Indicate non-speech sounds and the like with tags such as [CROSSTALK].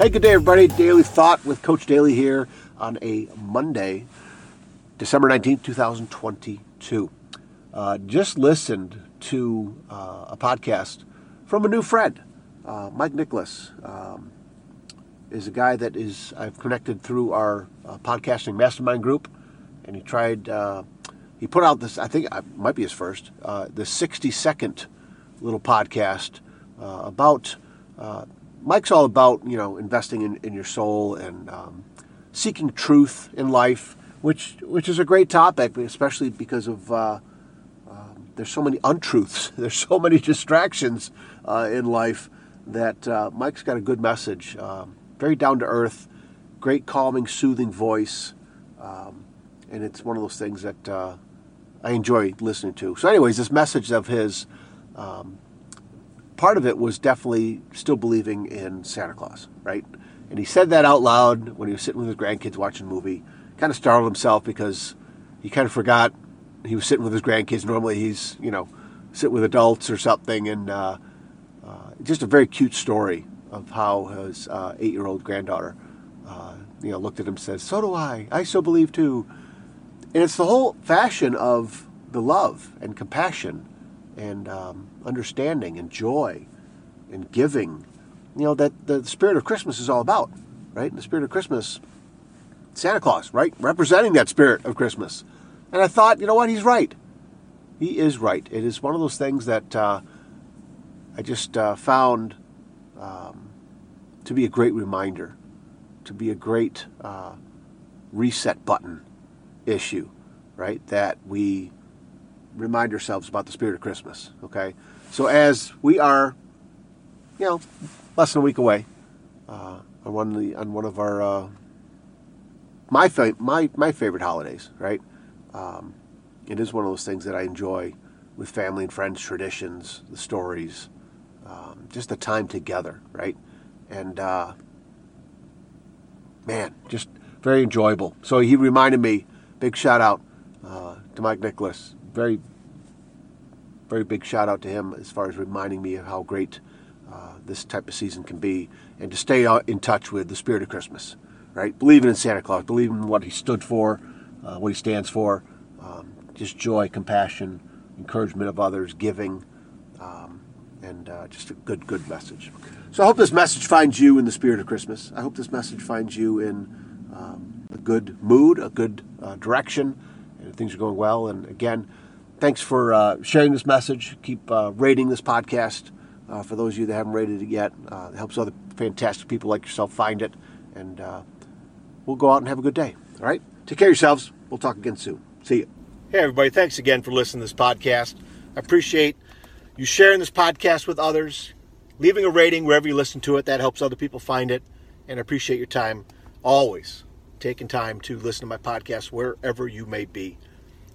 Hey, good day, everybody. Daily Thought with Coach Daly here on a Monday, December 19th, 2022. Uh, just listened to uh, a podcast from a new friend, uh, Mike Nicholas. Um, is a guy that is I've connected through our uh, podcasting mastermind group, and he tried. Uh, he put out this. I think it might be his first. Uh, the 60 second little podcast about Mike's all about you know investing in, in your soul and um, seeking truth in life, which which is a great topic, especially because of uh, um, there's so many untruths, [LAUGHS] there's so many distractions uh, in life that uh, Mike's got a good message, um, very down to earth, great calming, soothing voice, um, and it's one of those things that uh, I enjoy listening to. So, anyways, this message of his um, part of it was definitely still believing in Santa Claus, right? And he said that out loud when he was sitting with his grandkids watching a movie. Kind of startled himself because he kind of forgot he was sitting with his grandkids. Normally he's, you know, sit with adults or something. And uh, uh, just a very cute story of how his uh, eight year old granddaughter, uh, you know, looked at him and said, So do I. I so believe too. And it's the whole fashion of the love and compassion and um, understanding and joy and giving. You know, that the spirit of Christmas is all about, right? The spirit of Christmas, Santa Claus, right? Representing that spirit of Christmas. And I thought, you know what? He's right. He is right. It is one of those things that uh, I just uh, found um, to be a great reminder, to be a great uh, reset button issue, right? That we remind yourselves about the spirit of Christmas. Okay, so as we are, you know, less than a week away uh, on one of the on one of our uh, my fa- my my favorite holidays, right? Um, it is one of those things that I enjoy with family and friends, traditions, the stories, um, just the time together, right? And uh, man, just very enjoyable. So he reminded me. Big shout out uh, to Mike Nicholas very, very big shout out to him as far as reminding me of how great uh, this type of season can be and to stay in touch with the spirit of Christmas, right? Believing in Santa Claus, believing in what he stood for, uh, what he stands for, um, just joy, compassion, encouragement of others, giving, um, and uh, just a good, good message. So I hope this message finds you in the spirit of Christmas. I hope this message finds you in um, a good mood, a good uh, direction, and things are going well. And again, thanks for uh, sharing this message. Keep uh, rating this podcast. Uh, for those of you that haven't rated it yet, uh, it helps other fantastic people like yourself find it. And uh, we'll go out and have a good day. All right? Take care of yourselves. We'll talk again soon. See you. Hey, everybody. Thanks again for listening to this podcast. I appreciate you sharing this podcast with others, leaving a rating wherever you listen to it. That helps other people find it. And I appreciate your time always taking time to listen to my podcast wherever you may be.